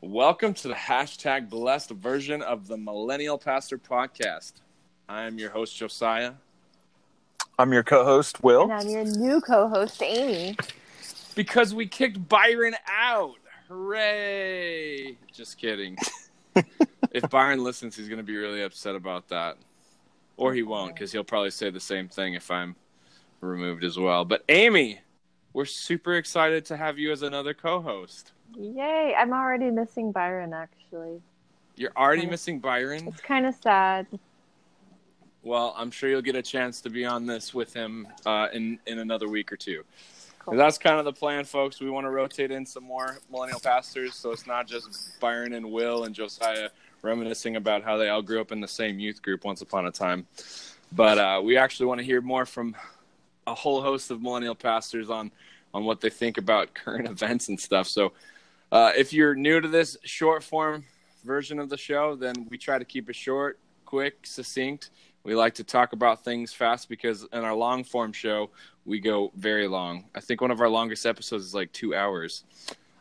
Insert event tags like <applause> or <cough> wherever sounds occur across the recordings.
Welcome to the hashtag blessed version of the Millennial Pastor Podcast. I am your host, Josiah. I'm your co-host, Will. And I'm your new co-host, Aimee. Because we kicked Byron out. Hooray! Just kidding. <laughs> if Byron listens, he's going to be really upset about that. Or he won't, because he'll probably say the same thing if I'm removed as well. But Aimee, we're super excited to have you as another co-host. Yay! I'm already missing Byron. Actually, You're already Kinda- missing Byron. it's kind of sad. Well, I'm sure you'll get a chance to be on this with him uh, in in another week or two. Cool. That's kind of the plan, folks. We want to rotate in some more millennial pastors, so it's not just Byron and Will and Josiah reminiscing about how they all grew up in the same youth group once upon a time. But uh, we actually want to hear more from a whole host of millennial pastors on on what they think about current <laughs> events and stuff. So, uh, if you're new to this short form version of the show, then we try to keep it short, quick, succinct. We like to talk about things fast because in our long form show, we go very long. I think one of our longest episodes is like two hours.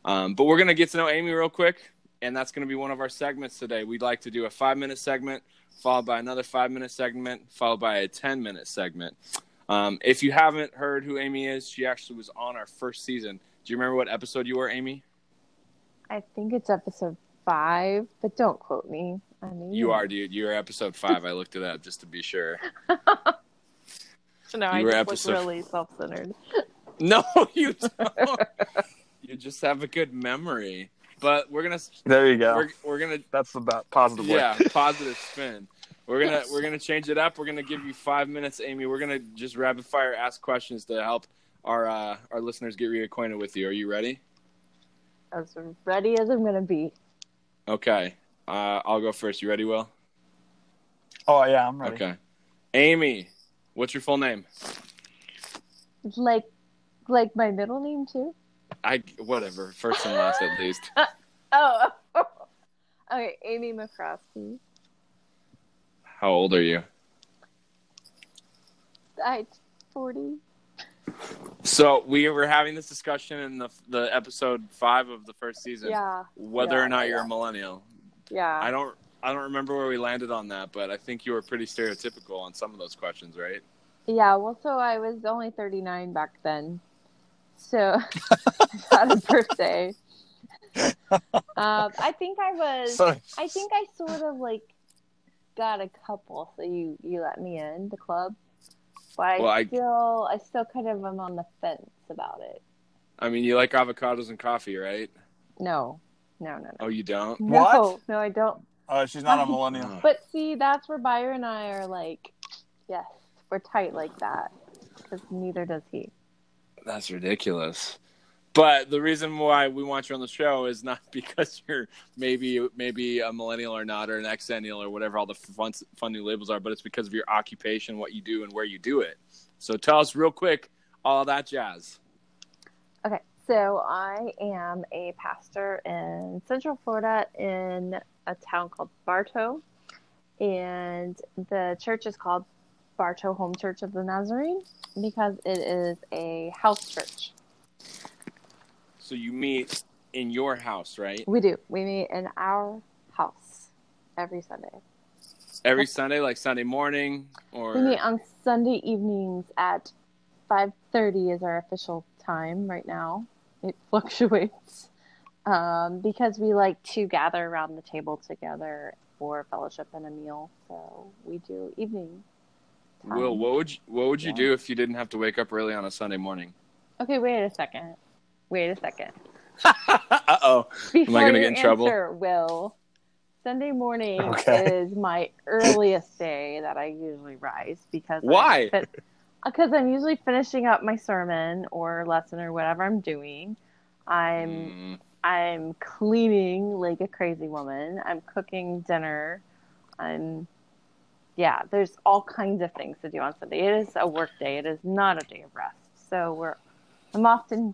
Um, but we're going to get to know Aimee real quick, and that's going to be one of our segments today. We'd like to do a five minute segment, followed by another five minute segment, followed by a 10 minute segment. Um, if you haven't heard who Aimee is, she actually was on our first season. Do you remember what episode you were, Aimee? I think it's episode five, but don't quote me. I mean, You are, dude. You're episode five. I looked it up just to be sure. <laughs> No, I you were just episode- look really self-centered. <laughs> No, you <laughs> don't. you just have a good memory. But we're gonna There you go. we're, we're gonna That's about positive. way. yeah positive spin. We're gonna we're gonna change it up. We're gonna give you five minutes, Aimee. We're gonna just rapid fire ask questions to help our uh, our listeners get reacquainted with you. Are you ready? As ready as I'm gonna be. Okay. Uh, I'll go first. You ready, Will? Oh yeah, I'm ready. Okay. Aimee, what's your full name? Like, like my middle name too. I whatever. First and last at least. <laughs> Oh, <laughs> okay. Aimee McCroskey. How old are you? I forty. So we were having this discussion in the the episode five of the first season. Yeah, Whether Yeah, or not you're a millennial. yeah. I don't I don't remember where we landed on that, but I think you were pretty stereotypical on some of those questions, right? Yeah, well, so I was only 39 back then. So <laughs> I had a birthday. Um, I think I was, So I think I sort of like got a couple. So you, you let me in the club. But I Well, still, I still kind of am on the fence about it. I mean, you like avocados and coffee, right? No, no, no, no. Oh, you don't? No, What? no, I don't. uh, she's not a millennial. Oh, <laughs> But see, that's where Byron and I are like, yes, we're tight like that. Because neither does he. That's ridiculous. But the reason why we want you on the show is not <laughs> because you're maybe maybe a millennial or not, or an exennial or whatever all the fun fun new labels are, but it's because of your occupation, what you do, and where you do it. So tell us real quick all that jazz. Okay, so I am a pastor in Central Florida in a town called Bartow, and the church is called Bartow Home Church of the Nazarene because it is a house church. So you meet in your house, right? We do. We meet in our house every Sunday. Every Sunday, like Sunday morning, or We meet on Sunday evenings at 5:30 is our official time right now. It <laughs> fluctuates um, because we like to gather around the table together for fellowship and a meal. So we do evening. Time. Will, what would you, what would you Yeah. do if you didn't have to wake up early on a Sunday morning? Okay, wait a second. Wait a second. <laughs> uh oh. Am I gonna get in trouble? answer, Will, Sunday morning Okay. is my earliest day that I usually rise because Why? Because I'm usually finishing up my sermon or lesson or whatever I'm doing. I'm Mm, I'm cleaning like a crazy woman. I'm cooking dinner. I'm yeah, there's all kinds of things to do on Sunday. It is a work day. It is not a day of rest. So we're I'm often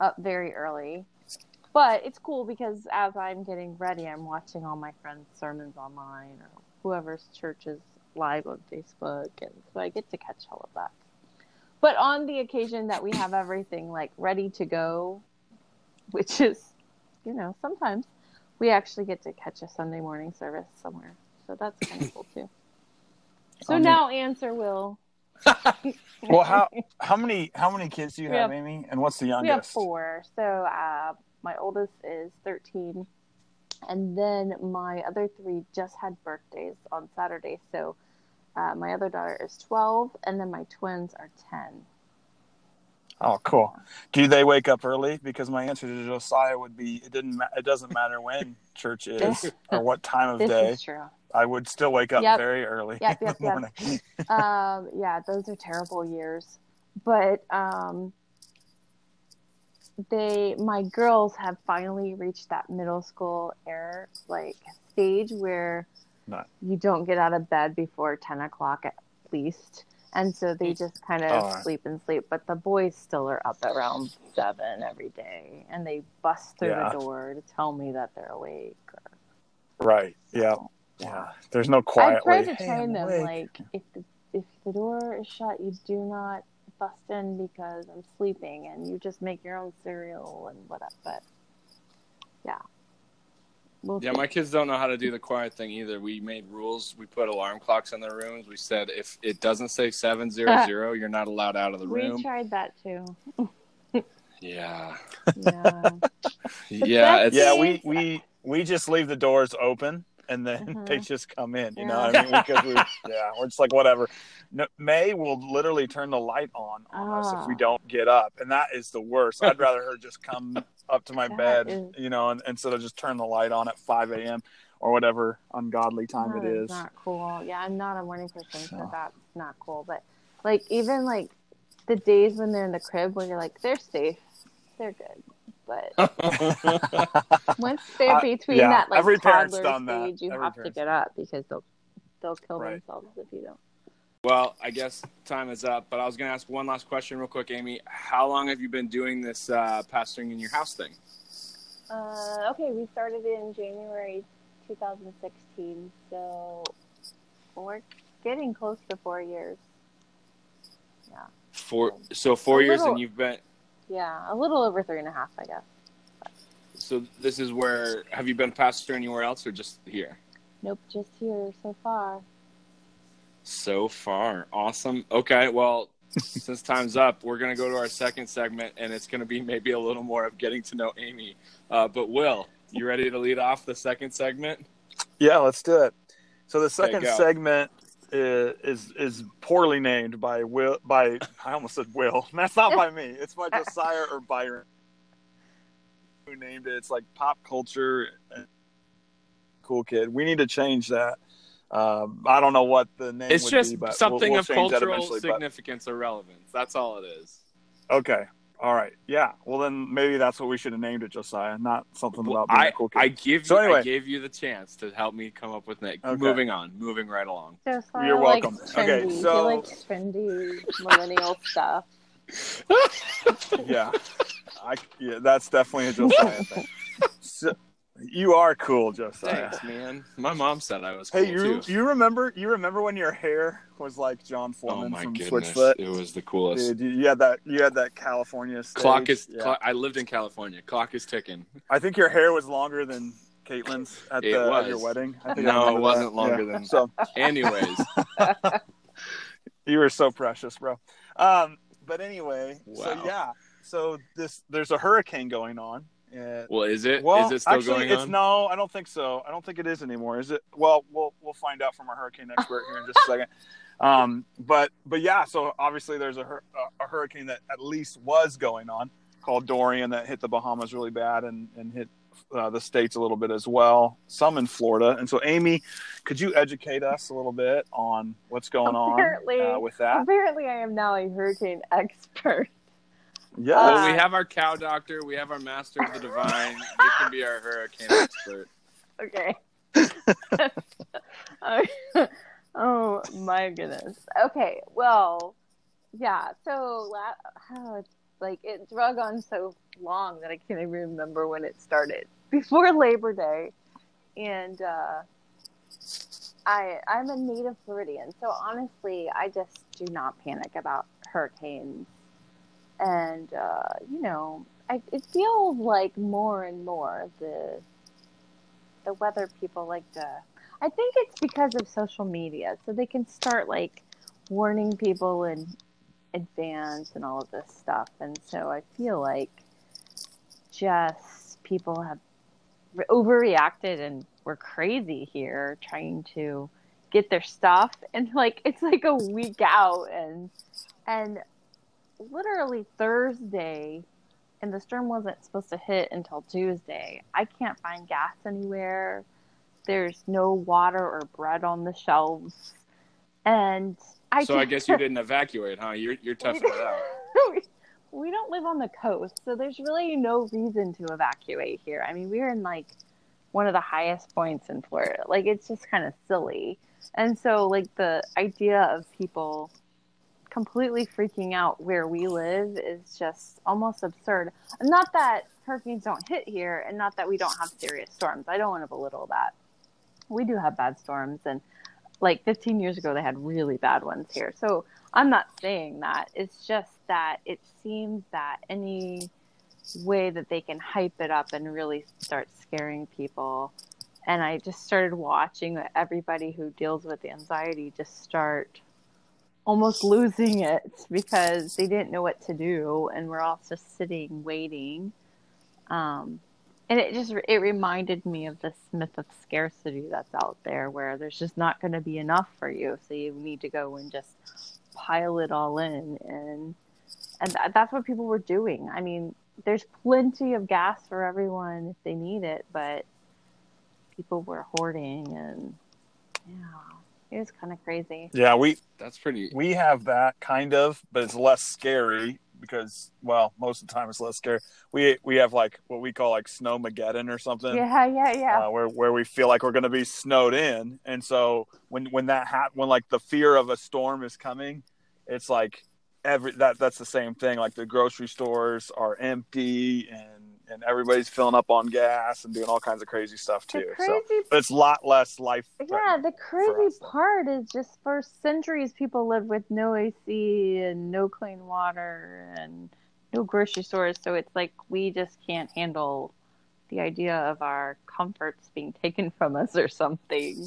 up very early. But it's cool because as I'm getting ready, I'm watching all my friends' sermons online or whoever's church is live on Facebook, and so I get to catch all of that. But on the occasion that we have everything like ready to go, which is, you know, sometimes we actually get to catch a Sunday morning service somewhere. So that's kind of cool too. So now answer Will. <laughs> well, how how many how many kids do you have, have, Aimee? And what's the youngest? We have four. So uh, my oldest is thirteen, and then my other three just had birthdays on Saturday. So uh, my other daughter is twelve, and then my twins are ten. Oh, cool. Do they wake up early? Because my answer to Josiah would be it didn't. Ma- it doesn't matter when church <laughs> is or what time of this day. Is true. I would still wake up yep. very early yep, <laughs> yep, Yep. <laughs> um, yeah, those are terrible years. But um, they, my girls have finally reached that middle school air like stage where you don't get out of bed before ten o'clock at least, and so they just kind of oh. sleep and sleep. But the boys still are up around seven every day, and they bust through yeah. the door to tell me that they're awake. Or, right. Yeah. Yeah, there's no quiet. I try to train them like if the if the door is shut, you do not bust in because I'm sleeping, and you just make your own cereal and whatever. But yeah. We'll yeah, see. my kids don't know how to do the quiet thing either. We made rules. We put alarm clocks in their rooms. We said if it doesn't say seven zero <laughs> zero, you're not allowed out of the room. We tried that too. yeah. <laughs> Yeah. <laughs> yeah. yeah. We we we just leave the doors open and then <laughs> mm-hmm. they just come in. You yeah. know, I mean, because we, <laughs> yeah, we're just like whatever. No, May will literally turn the light on on oh. us if we ah. don't get up, and that is the worst. I'd rather her just come up to my <laughs> that bed, is... you know, and, instead of just turn the light on at five a.m. or whatever ungodly time that it is. Not cool. Yeah, I'm not a morning person, so, so that's not cool. But like even like the days when they're in the crib, where you're like, they're safe, they're good but <laughs> once they're between yeah, that like every toddler stage, that. you every have to get up because they'll they'll kill right. themselves if you don't. Well, I guess time is up, but I was going to ask one last question real quick, Aimee. How long have you been doing this uh, pastoring in your house thing? Uh, okay, we started in January 2016, so we're getting close to four years. Yeah. Four. So four years, little, and you've been yeah, a little over three and a half, I guess. But. So this is where have you been pastor anywhere else or just here? Nope, just here so far. So far, awesome. Okay, well, <laughs> since time's up, we're gonna go to our second segment, and it's gonna be maybe a little more of getting to know Aimee. Uh, but Will, you ready to lead off the second segment? Yeah, let's do it. So the second okay, segment is is poorly named by Will by I almost said Will. <laughs> That's not by me. It's by Josiah or Byron who named it. It's like pop culture cool kid. We need to change that. Um, I don't know what the name. It's just be, but something we'll, we'll of cultural significance but... or relevance. That's all it is. Okay. All right. Yeah. Well, then maybe that's what we should have named it, Josiah. Not something well, about being I, a cool kid. I give you. anyway. I gave you the chance to help me come up with Nick. Okay. Moving on. Moving right along. Josiah You're welcome. Okay. So he likes trendy millennial stuff. <laughs> yeah. I yeah. That's definitely a Josiah thing. <laughs> So, you are cool, Josiah. Thanks, man. My mom said I was. Cool hey, you too. you remember you remember when your hair was like Jon Foreman oh from goodness. Switchfoot? It was the coolest. Dude, you had that you had that California stage. clock is. Yeah. Clock, I lived in California. Clock is ticking. I think your hair was longer than Caitlin's at, the, at your wedding. I think no, it wasn't that. longer yeah. than. So, <laughs> anyways, <laughs> you were so precious, bro. Um, but anyway, wow. so yeah, so this there's a hurricane going on yeah. Well, is it? Well, is it still actually, going it's on? no. I don't think so. I don't think it is anymore. Is it? Well, we'll we'll find out from our hurricane expert here in just a <laughs> second. Um, but but yeah. So obviously, there's a, a, a hurricane that at least was going on called Dorian that hit the Bahamas really bad and and hit uh, the states a little bit as well. Some in Florida. And so, Aimee, could you educate us a little bit on what's going apparently, on uh, with that? Apparently, I am now a hurricane expert. Yeah. Well, we have our cow doctor. We have our master of the divine. you can be our hurricane expert. Okay. <laughs> oh my goodness. Okay. Well, yeah. So oh, it's like it drug on so long that I can't even remember when it started. Before Labor Day, and uh, I I'm a native Floridian, so honestly, I just do not panic about hurricanes. And uh, you know, I, it feels like more and more the the weather people like to. I think it's because of social media, so they can start like warning people in advance and all of this stuff. And so I feel like just people have re- overreacted and we're crazy here trying to get their stuff and like it's like a week out and and literally Thursday and the storm wasn't supposed to hit until Tuesday. I can't find gas anywhere. There's no water or bread on the shelves. And I so I guess you <laughs> didn't evacuate, huh? You're you're toughing it out. <laughs> we don't live on the coast, so there's really no reason to evacuate here. I mean, we're in like one of the highest points in Florida. Like it's just kind of silly. And so like the idea of people completely freaking out where we live is just almost absurd. Not that hurricanes don't hit here and not that we don't have serious storms. I don't want to belittle that. We do have bad storms and like 15 years ago they had really bad ones here. So I'm not saying that. It's just that it seems that any way that they can hype it up and really start scaring people. And I just started watching everybody who deals with anxiety just start almost losing it because they didn't know what to do and we're all just sitting waiting. Um, and it just it reminded me of this myth of scarcity that's out there where there's just not going to be enough for you. So you need to go and just pile it all in. And and that's what people were doing. I mean there's plenty of gas for everyone if they need it but people were hoarding and yeah it was kind of crazy Yeah, we That's pretty. we have that kind of, but it's less scary because well, most of the time it's less scary. We we have like what we call like snowmageddon or something. yeah yeah yeah uh, where where we feel like we're going to be snowed in, and so when when that ha- when like the fear of a storm is coming, it's like every that that's the same thing. Like the grocery stores are empty, and and everybody's filling up on gas and doing all kinds of crazy stuff too. crazy So, but it's a lot less life. Yeah, the crazy part is just for centuries people lived with no AC and no clean water and no grocery stores. So it's like we just can't handle the idea of our comforts being taken <laughs> from us or something.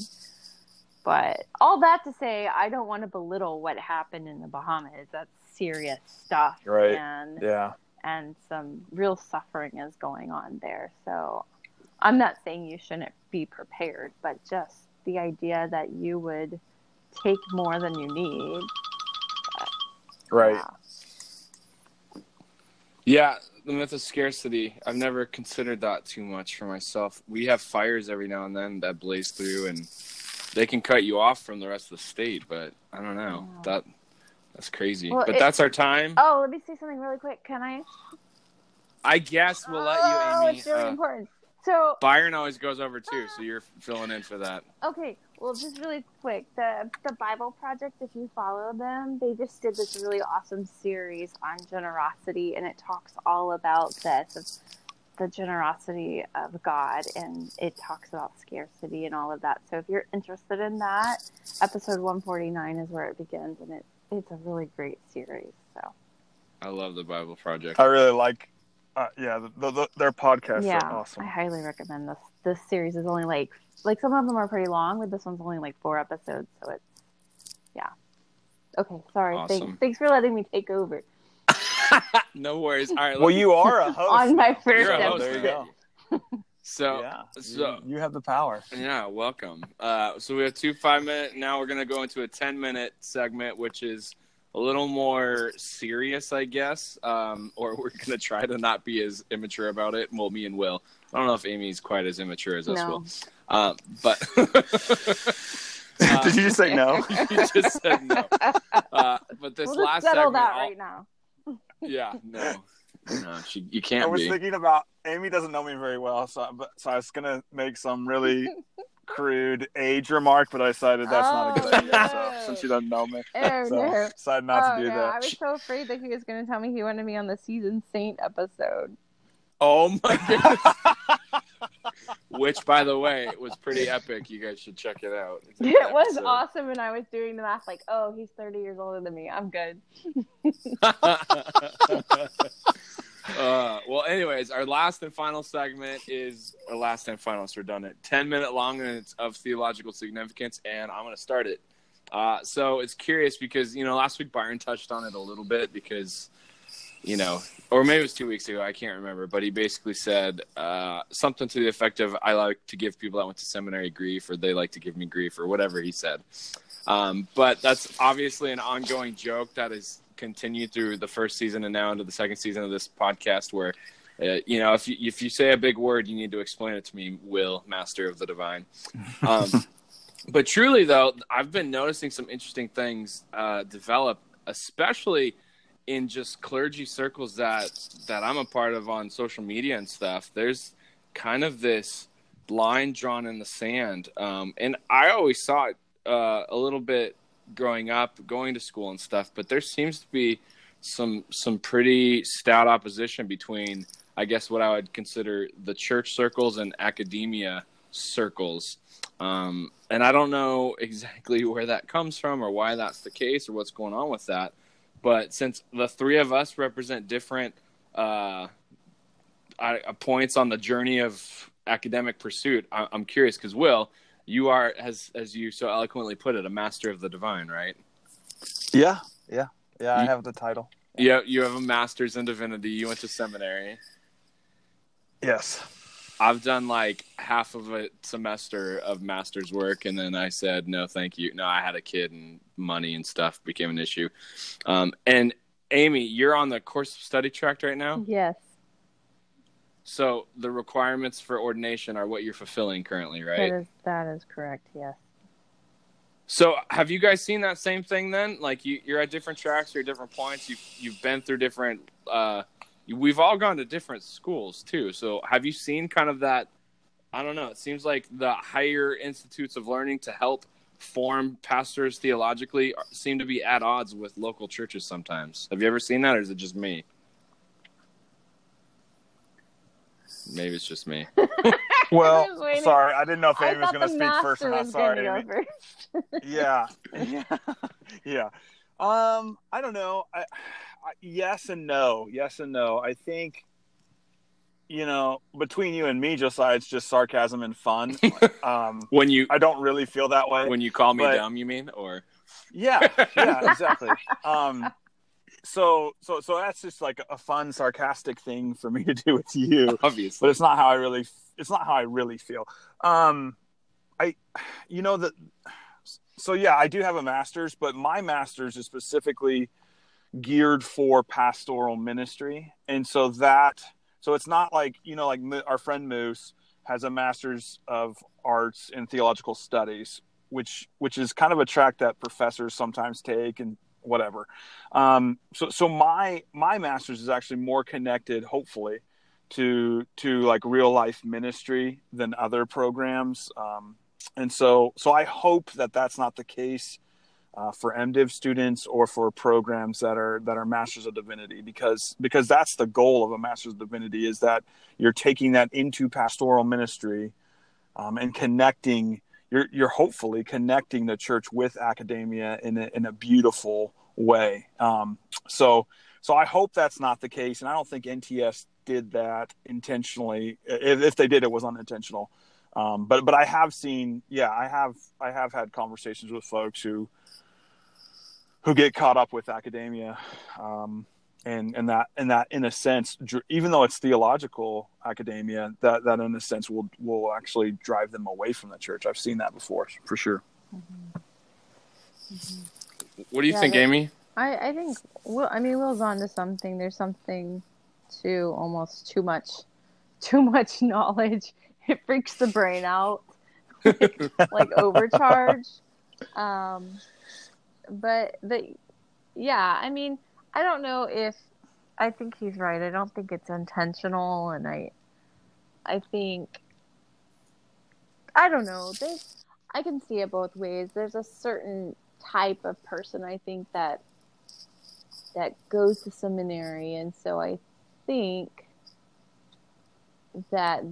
But all that to say, I don't want to belittle what happened in the Bahamas. That's serious stuff. Right. And Yeah, and some real suffering is going on there. So I'm not saying you shouldn't be prepared, but just the idea that you would take more than you need. right. yeah. Yeah, the myth of scarcity. I've never considered that too much for myself. We have fires every now and then that blaze through, and they can cut you off from the rest of the state. But I don't know Yeah. that that's crazy. Well, but it- that's our time. Oh, let me say something really quick. Can I? I guess we'll let you, Oh, Aimee. it's really Uh, important. So, Byron always goes over too, so you're filling in for that. okay, well, just really quick, the the Bible Project. If you follow them, they just did this really awesome series on generosity, and it talks all about this. the generosity of God, and it talks about scarcity and all of that. So if you're interested in that, episode 149 is where it begins, and it it's a really great series. So I love the Bible Project. I really like. Uh, yeah, the, the, the, their podcasts yeah, are awesome. I highly recommend this. This series is only like like some of them are pretty long, but this one's only like four episodes, so it's yeah. Okay, sorry. Awesome. Thanks, thanks for letting me take over <laughs> no worries. All right. Well, let's- you are a <laughs> host on my first You're a host. There you episode. go. <laughs> so yeah, so- you, you have the power. Yeah, welcome. Uh, so we have two five minute. Now we're gonna go into a ten minute segment, which is a little more serious, I guess. Um, or <laughs> we're gonna try to not be as immature about it. Well, me and Will. I don't know if Aimee's quite as immature as us, No. Will. Um, but <laughs> <laughs> Did you just say no? you just said no. Uh, but this We'll last just settle segment, that I'll- right now. yeah, no, no, she, you can't I was be. thinking about Aimee doesn't know me very well, so but, so I was gonna make some really <laughs> crude age remark, but I decided that's not a good Oh, idea. no. So since you don't know me, Oh <laughs> so no. decided not oh, to do no. that. I was so afraid that he was going to tell me he wanted me on the season saint episode. Oh my goodness! <laughs> which, by the way, was pretty epic. You guys should check it out. It's a It was episode. awesome, and I was doing the math like, oh, he's 30 years older than me. I'm good. Uh, well, anyways, our last and final segment is our last and final. It's redundant. Ten minute long, and it's of theological significance. And I'm going to start it. Uh, so it's curious because you know last week Byron touched on it a little bit because you know, or maybe it was two weeks ago. I can't remember, but he basically said uh, something to the effect of, "I like to give people that went to seminary grief, or they like to give me grief, or whatever he said." Um, but that's obviously an ongoing joke that has continued through the first season and now into the second season of this podcast, where uh, you know, if you, if you say a big word, you need to explain it to me, Will, Master of the Divine. <laughs> Um, but truly, though, I've been noticing some interesting things uh, develop, especially in just clergy circles that that I'm a part of on social media and stuff. There's kind of this line drawn in the sand, um, and I always saw it uh, a little bit growing up, going to school and stuff. But there seems to be some some pretty stout opposition between, I guess, what I would consider the church circles and academia circles. Um, and I don't know <laughs> exactly where that comes from or why that's the case or what's going on with that. But since the three of us represent different uh, uh, points on the journey of academic pursuit, I- I'm curious because Will, you are, as as you so eloquently put it, a master of the divine, right? Yeah, yeah, yeah. I have the title. Yeah, you have a master's in divinity. You went to seminary. Yes. I've done like half of a semester of master's work, and then I said no, thank you. No, I had a kid, and money and stuff became an issue. Um, and Aimee, you're on the course of study track right now, Yes. So the requirements for ordination are what you're fulfilling currently, right? That is that is correct. Yes. So, have you guys seen that same thing then? Like, you, you're at different tracks, you're at different points. You've you've been through different. Uh, we've all gone to different schools too. So, have you seen kind of that? I don't know. It seems like the higher institutes of learning to help form pastors theologically seem to be at odds with local churches sometimes. Have you ever seen that, or is it just me? Maybe it's just me. <laughs> Well, waiting. sorry, I didn't know if I Aimee was going to speak first or not. Sorry, Aimee. first. <laughs> yeah, yeah, <laughs> yeah. Um, I don't know. I, I, yes and no. Yes and no. I think, you know, between you and me, Josiah, it's just sarcasm and fun. um, When you I don't really feel that way. when you call me But- dumb, you mean, or yeah, yeah, exactly. Um, so, so, so that's just like a fun, sarcastic thing for me to do with you. <laughs> obviously? but it's not how I really it's not how I really feel. Um I you know that so yeah, I do have a master's, but my master's is specifically geared for pastoral ministry. And so that so it's not like, you know, like our friend Moose has a master's of arts in theological studies, which which is kind of a track that professors sometimes take and whatever. Um so so my my master's is actually more connected hopefully to to like real life ministry than other programs um, and so so i hope that that's not the case uh, for mdiv students or for programs that are that are masters of divinity because because that's the goal of a master's of divinity is that you're taking that into pastoral ministry um, and connecting you're you're hopefully connecting the church with academia in a, in a beautiful way um, so so I hope that's not the case, and I don't think NTS did that intentionally. If, if they did, it was unintentional. Um, but but I have seen, yeah, I have I have had conversations with folks who who get caught up with academia, um, and and that and that in a sense, even though it's theological academia, that that in a sense will will actually drive them away from the church. I've seen that before for sure. What do you Yeah, think, Aimee? I, I think Will I mean Will's on to something. There's something to almost too much <laughs> too much knowledge. It freaks the brain out. <laughs> Like, like overcharge. <laughs> Um but the yeah, I mean, I don't know if I think he's right. I don't think it's intentional and I I think I don't know. There's I can see it both ways. There's a certain type of person I think that that goes to seminary and so I think that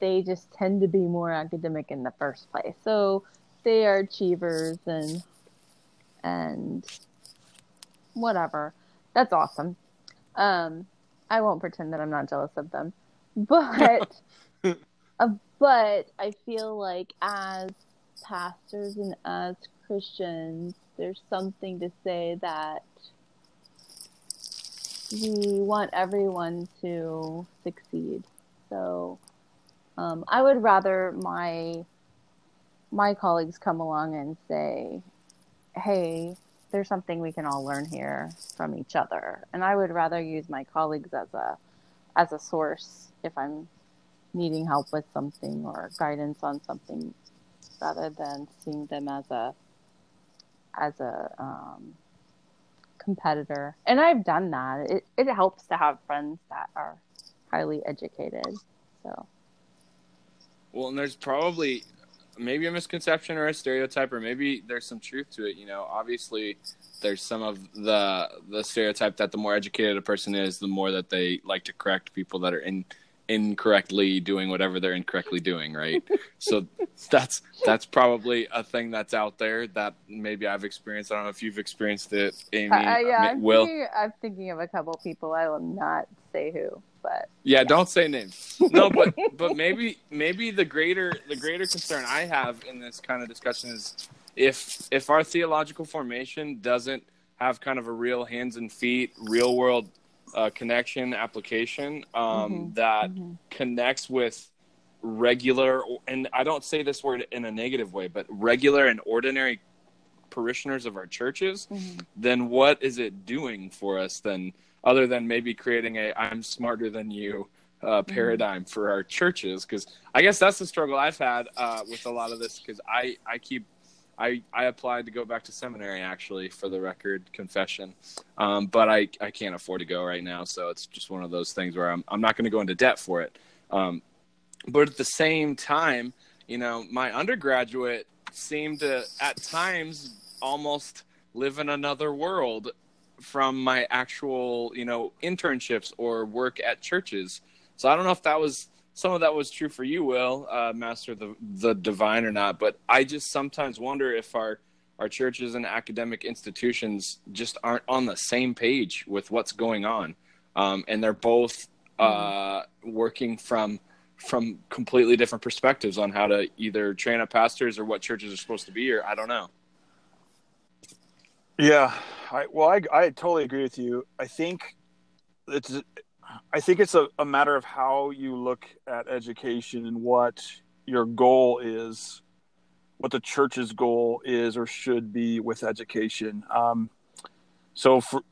they just tend to be more academic in the first place. So they are achievers and and whatever. That's awesome. Um, I won't pretend that I'm not jealous of them, but <laughs> uh, but I feel like as pastors and as Christians, there's something to say that we want everyone to succeed. So um, I would rather my my colleagues come along and say, "Hey, there's something we can all learn here from each other," and I would rather use my colleagues as a as a source if I'm needing help with something or guidance on something, rather than seeing them as a as a um, competitor. And I've done that. It it helps to have friends that are highly educated. So. Well, and there's probably maybe a misconception or a stereotype, or maybe there's some truth to it. You know, obviously, there's some of the the stereotype that the more educated a person is, the more that they like to correct people that are in incorrectly doing whatever they're incorrectly doing, right? <laughs> so that's that's probably a thing that's out there that maybe I've experienced. I don't know if you've experienced it, Aimee. Uh, yeah, Ma- I'm Will. thinking, I'm thinking of a couple people. I will not say who, but Yeah, don't say names. <laughs> No, but but maybe maybe the greater the greater concern I have in this kind of discussion is if if our theological formation doesn't have kind of a real hands and feet, real world uh, connection application um, Mhm, that mhm. connects with regular and I don't say this word in a negative way, but regular and ordinary parishioners of our churches, Mhm. then what is it doing for us then other than maybe creating a I'm smarter than you uh, paradigm for our churches? Because I guess that's the struggle I've had uh, with a lot of this because I, I keep I, I applied to go back to seminary actually for the record confession um, but I, I can't afford to go right now so it's just one of those things where I'm, I'm not going to go into debt for it um, but at the same time you know my undergraduate seemed to at times almost live in another world from my actual you know internships or work at churches. So i don't know if that was some of that was true for you will uh, master the the divine or not but i just sometimes wonder if our our churches and academic institutions just aren't on the same page with what's going on. Um, and they're both uh, working from from completely different perspectives on how to either train up pastors or what churches are supposed to be or i don't know Yeah, I, well, I, I totally agree with you. I think it's I think it's a, a matter of how you look at education and what your goal is, what the church's goal is or should be with education. Um, so for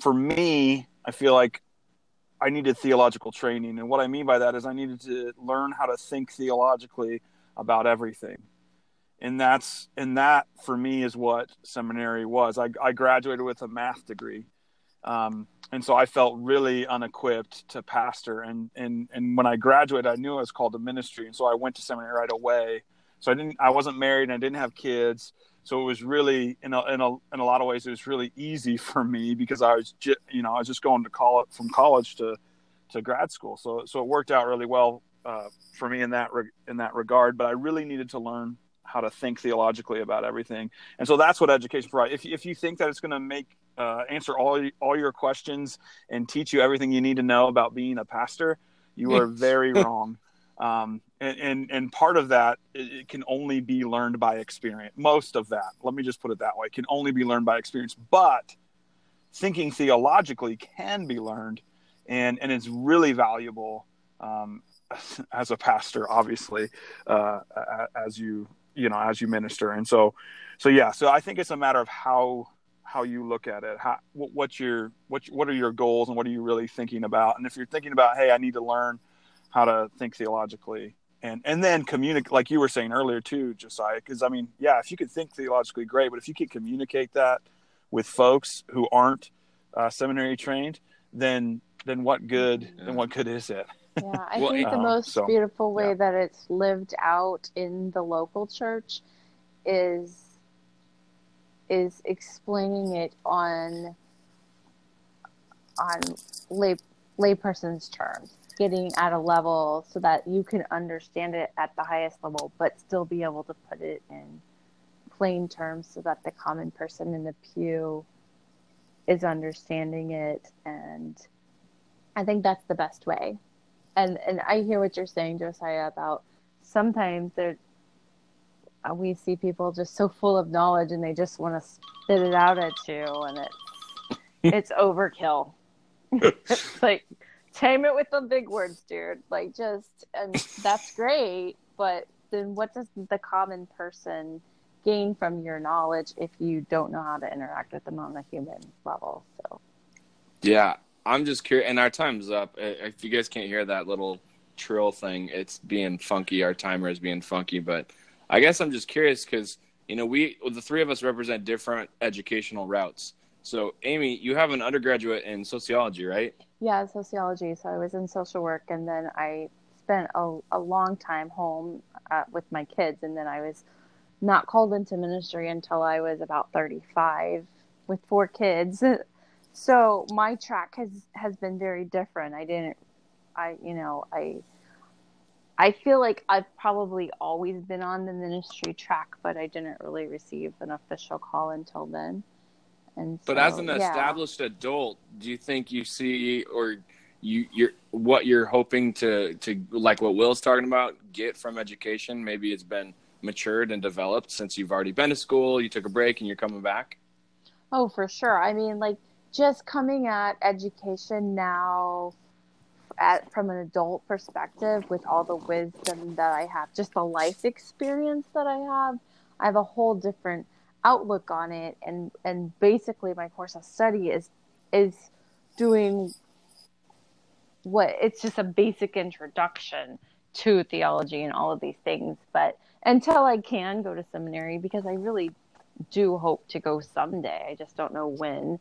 for me, I feel like I needed theological training, and what I mean by that is I needed to learn how to think theologically about everything and that's and that for me is what seminary was. I, I graduated with a math degree, um, and so I felt really unequipped to pastor. And and and when I graduated, I knew I was called to ministry, and so I went to seminary right away. So I didn't I wasn't married and I didn't have kids, so it was really in a in a in a lot of ways it was really easy <laughs> for me because I was ju- you know I was just going to college from college to to grad school. So so it worked out really well uh, for me in that re- in that regard. But I really needed to learn how to think theologically about everything. And so that's what education provides. If, if you think that it's going to make uh, answer all all your questions and teach you everything you need to know about being a pastor, you are very <laughs> wrong. Um, and, and and part of that it, it can only be learned by experience. Most of that, let me just put it that way, can only be learned by experience. But thinking theologically can be learned, and and it's really valuable um, <laughs> as a pastor, obviously, uh, as you you know as you minister. And so so yeah so i think it's a matter of how how you look at it. How what, what's your what what are your goals and what are you really thinking about? And if you're thinking about hey i need to learn how to think theologically and and then communicate like you were saying earlier too josiah because i mean yeah if you can think theologically great. But if you could communicate that with folks who aren't uh, seminary trained then then what good Yeah. then what good is it Yeah, I Well, think the uh, most so, beautiful way yeah. that it's lived out in the local church is is explaining it on on lay layperson's terms. getting at a level so that you can understand it at the highest level, but still be able to put it in plain terms so that the common person in the pew is understanding it. And I think that's the best way. And and I hear what you're saying, Josiah, about sometimes there uh, we see people just so full of knowledge and they just want to spit it out at you and it's <laughs> it's overkill. it's <laughs> like tame it with the big words, dude. Like just and that's great, but then what does the common person gain from your knowledge if you don't know how to interact with them on a human level? So Yeah. I'm just curious and our time's up. If you guys can't hear that little trill thing, it's being funky. Our timer is being funky, but I guess I'm just curious because you know we the three of us represent different educational routes. So, Aimee, you have an undergraduate in sociology, right? Yeah, sociology. So I was in social work, and then I spent a, a long time home uh, with my kids, and then I was not called into ministry until I was about 35 with four kids. <laughs> So my track has has been very different. I didn't, I you know I. I feel like I've probably always been on the ministry track, but I didn't really receive an official call until then. And but so, as an yeah. established adult, do you think you see or you you're what you're hoping to to like what Will's talking about get from education? Maybe it's been matured and developed since you've already been to school, you took a break and you're coming back. Oh, for sure. I mean, like just coming at education now at from an adult perspective with all the wisdom that I have, just the life experience that I have, I have a whole different outlook on it. And and basically my course of study is is doing what it's just a basic introduction to theology and all of these things. But until I can go to seminary because I really do hope to go someday. I just don't know when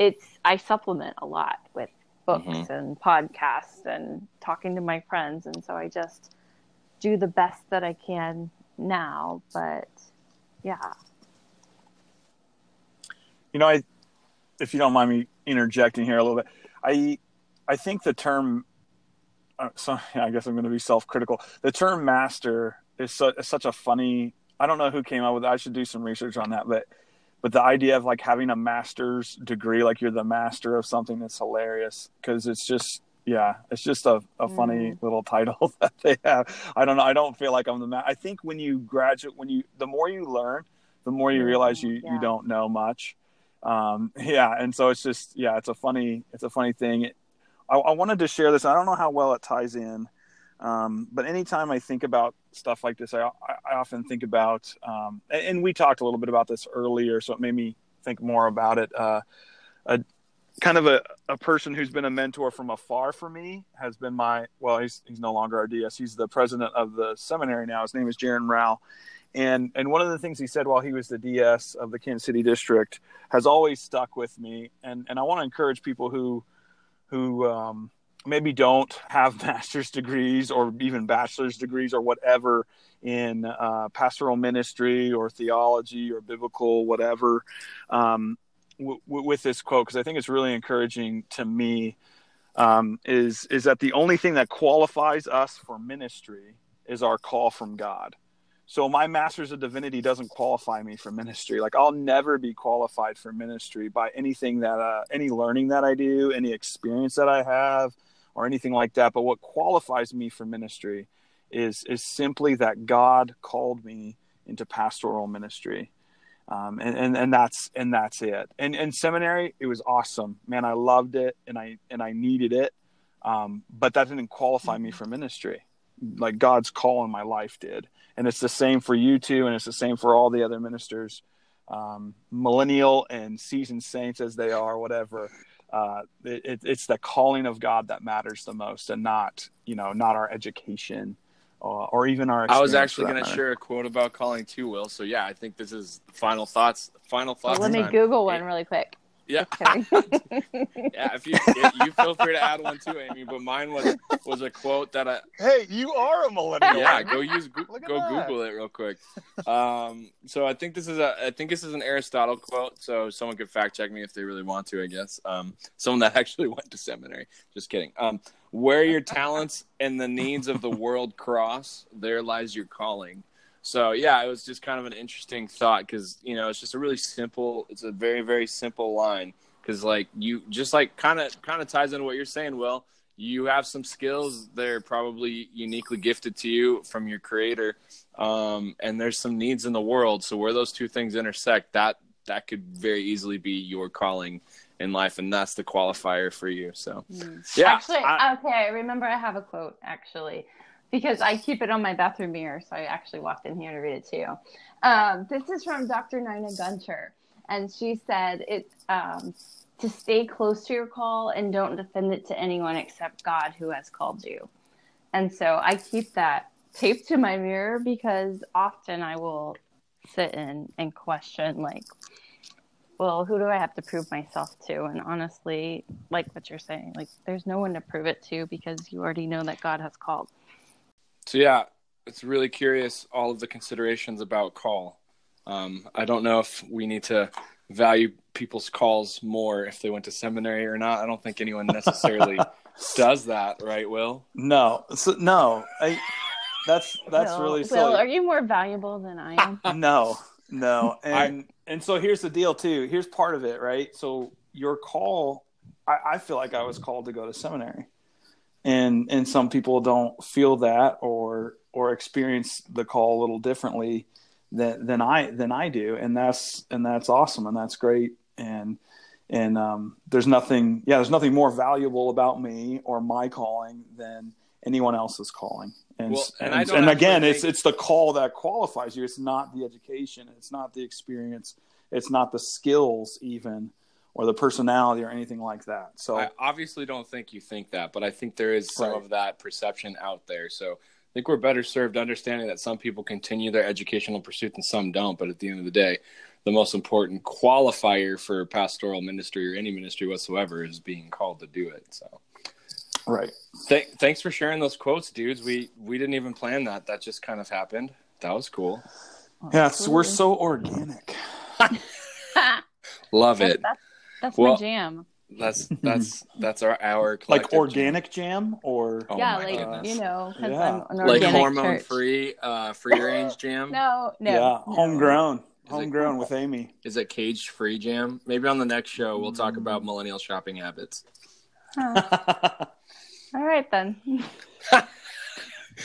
it's I supplement a lot with books Mhm. and podcasts and talking to my friends and so I just do the best that I can now but yeah You know, I, if you don't mind me interjecting here a little bit, I, I think the term, uh, so <laughs> I guess I'm going to be self-critical. The term master is, su- is such a funny. I don't know who came up with it. I should do some research on that, but, but the idea of like having a master's degree, like you're the master of something, that's hilarious because it's just. Yeah, it's just a, a funny Mm. little title <laughs> that they have. I don't know. I don't feel like I'm the ma- I think when you graduate, when you the more you learn, the more you Mm, realize you yeah. you don't know much um <laughs> yeah and so it's just yeah it's a funny it's a funny thing I, I wanted to share this i don't know how well it ties in um but anytime i think about stuff like this i i, often think about um and, and we talked a little bit about this earlier so it made me think more about it. Uh a kind of a, a person who's been a mentor from afar for me has been my well he's he's no longer our ds he's the president of the seminary now. His name is Jeren Rowell. And and one of the things he said while he was the DS of the Kansas City district has always stuck with me. And and I want to encourage people who who um, maybe don't have <laughs> master's degrees or even bachelor's degrees or whatever in uh, pastoral ministry or theology or biblical whatever um, w- w- with this quote because I think it's really encouraging to me. Um, is is that the only thing that qualifies us for ministry is our call from God. So my master's of divinity doesn't qualify me for ministry. Like I'll never be qualified for ministry by anything that uh, any learning that I do, any experience that I have, or anything like that. But what qualifies me for ministry is is simply that God called me into pastoral ministry. Um, and, and and that's and that's it. And and seminary, it was awesome, man. I loved it, and I and I needed it, um, but that didn't qualify me for ministry like God's call in my life did. And it's the same for you too, and it's the same for all the other ministers, um, millennial and seasoned saints as they are, whatever. Uh, it, it, it's the calling of God that matters the most, and not you know not our education uh, or even our. I was actually going to share a quote about calling too, Will. So yeah, I think this is final thoughts. Final thoughts. let me time. Google one really quick. Yeah, <laughs> <laughs> yeah. If you you feel free to add one too, Aimee. But mine was was a quote that I Hey, you are a millennial. yeah. Go use Goo- Look at go that. Google it real quick. Um, so I think this is a I think this is an Aristotle quote. So someone could fact check me if they really want to. I guess um, someone that <laughs> actually went to seminary. Just kidding. Um, where your talents and the needs of the world cross, there lies your calling. So yeah, it was just kind of an interesting thought because you know it's just a really simple. It's a very very simple line because like you just like kind of kind of ties into what you're saying. Will you have some skills that are probably uniquely gifted to you from your creator, um, and there's some needs in the world. So where those two things intersect, that that could very easily be your calling in life, and that's the qualifier for you. So yeah, actually, I- okay, I remember I have a quote actually because I keep it on my bathroom mirror, so I actually walked in here to read it to you. Um, this is from Dr. Nina Gunter, and she said it um, to stay close to your call and don't defend it to anyone except God who has called you. And so I keep that taped to my mirror because often I will sit in and question like well, who do I have to prove myself to? And honestly, like what you're saying, like there's no one to prove it to because you already know that God has called. So yeah, it's really curious all of the considerations about call. Um, I don't know if we need to value people's calls more if they went to seminary or not. I don't think anyone <laughs> necessarily does that, right? Will No, so, no. I, that's that's Will, really Will, are you more valuable than I am? <laughs> no no <laughs> and and so here's the deal too here's part of it right so your call I, I feel like i was called to go to seminary and and some people don't feel that or or experience the call a little differently than than i than i do. And that's and that's awesome and that's great. And and um, there's nothing yeah there's nothing more valuable about me or my calling than anyone else's calling. And Well, and and, and again it's it's the call that qualifies you. It's not the education. It's not the experience. It's not the skills even or the personality or anything like that so I obviously don't think you think that, but I think there is some Right. of that perception out there. So I think we're better served understanding that some people continue their educational pursuit and some don't. But at the end of the day, the most important qualifier for pastoral ministry or any ministry whatsoever is being called to do it. So right th- thanks for sharing those quotes, dudes. We we didn't even plan that. That just kind of happened. That was cool. yeah it's, we're so organic <laughs> Love it. that's, that's Well, my jam. That's <laughs> that's that's our our like organic jam or Oh yeah, like goodness. you know, Yeah. I'm an like hormone church. free uh free range <laughs> jam. No, no, yeah no. homegrown it- homegrown with Aimee Is it cage free jam? Maybe on the next show we'll talk about millennial shopping habits. Huh. <laughs> All right then.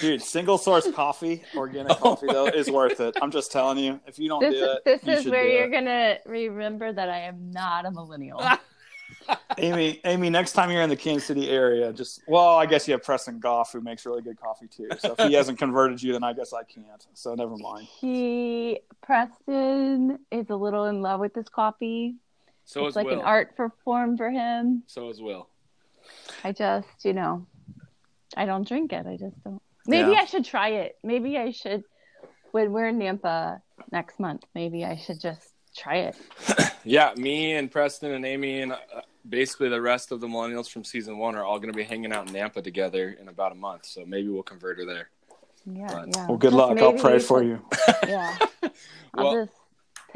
Dude, single source coffee, organic <laughs> oh coffee though, is worth it. I'm just telling you. If you don't This do is it, this you is where do you're it. gonna remember that I am not a millennial. <laughs> Aimee, Aimee, next time you're in the Kansas City area, just well, I guess you have Preston Goff who makes really good coffee too. So if he <laughs> hasn't converted you, then I guess I can't. So never mind. he Preston is a little in love with this coffee. So it's is like Will. an art for form for him. So is Will. I just, you know, I don't drink it. I just don't. Maybe Yeah. I should try it. Maybe I should. When we're in Nampa next month, maybe I should just try it. <clears throat> Yeah, me and Preston and Aimee and uh, basically the rest of the millennials from season one are all going to be hanging out in Nampa together in about a month. So maybe we'll convert her there. Yeah, Right. yeah. Well, good Just luck. I'll pray you for you. Yeah, <laughs> I'll Well, just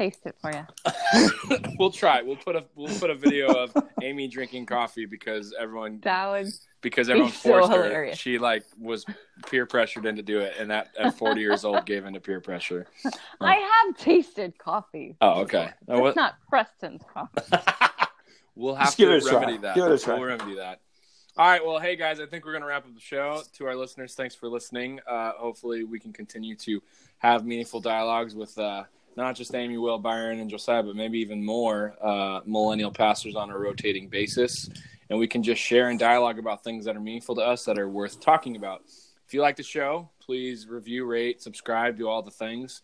taste it for you. <laughs> we'll try. We'll put a we'll put a video of Aimee drinking coffee because everyone That would. because everyone so forced her. hilarious. She like was peer pressured into do it, and that at 40 years old gave into peer pressure. <laughs> I have tasted coffee. Oh, okay. Now It's what- not Preston's coffee. <laughs> we'll have Just give to it a try. remedy that. Give it a try. We'll remedy that. All right. Well, hey guys, I think we're gonna wrap up the show. To our listeners, thanks for listening. Uh, hopefully, we can continue to have meaningful dialogues with uh, not just Aimee, Will, Byron, and Josiah, but maybe even more uh, millennial pastors on a rotating basis, and we can just share and dialogue about things that are meaningful to us that are worth talking about. If you like the show, please review, rate, subscribe, do all the things.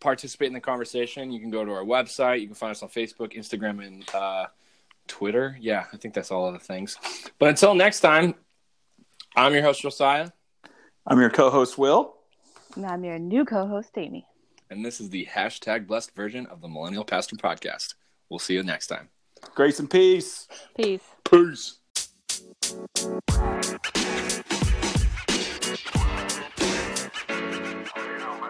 Participate in the conversation. You can go to our website. You can find us on Facebook, Instagram, and uh, Twitter. Yeah, I think that's all of the things. But until next time, I'm your host, Josiah, I'm your co-host Will. And I'm your new co-host, Aimee and this is the hashtag blessed version of the Millennial Pastor Podcast. We'll see you next time. Grace and peace. Peace. Peace. you know, man.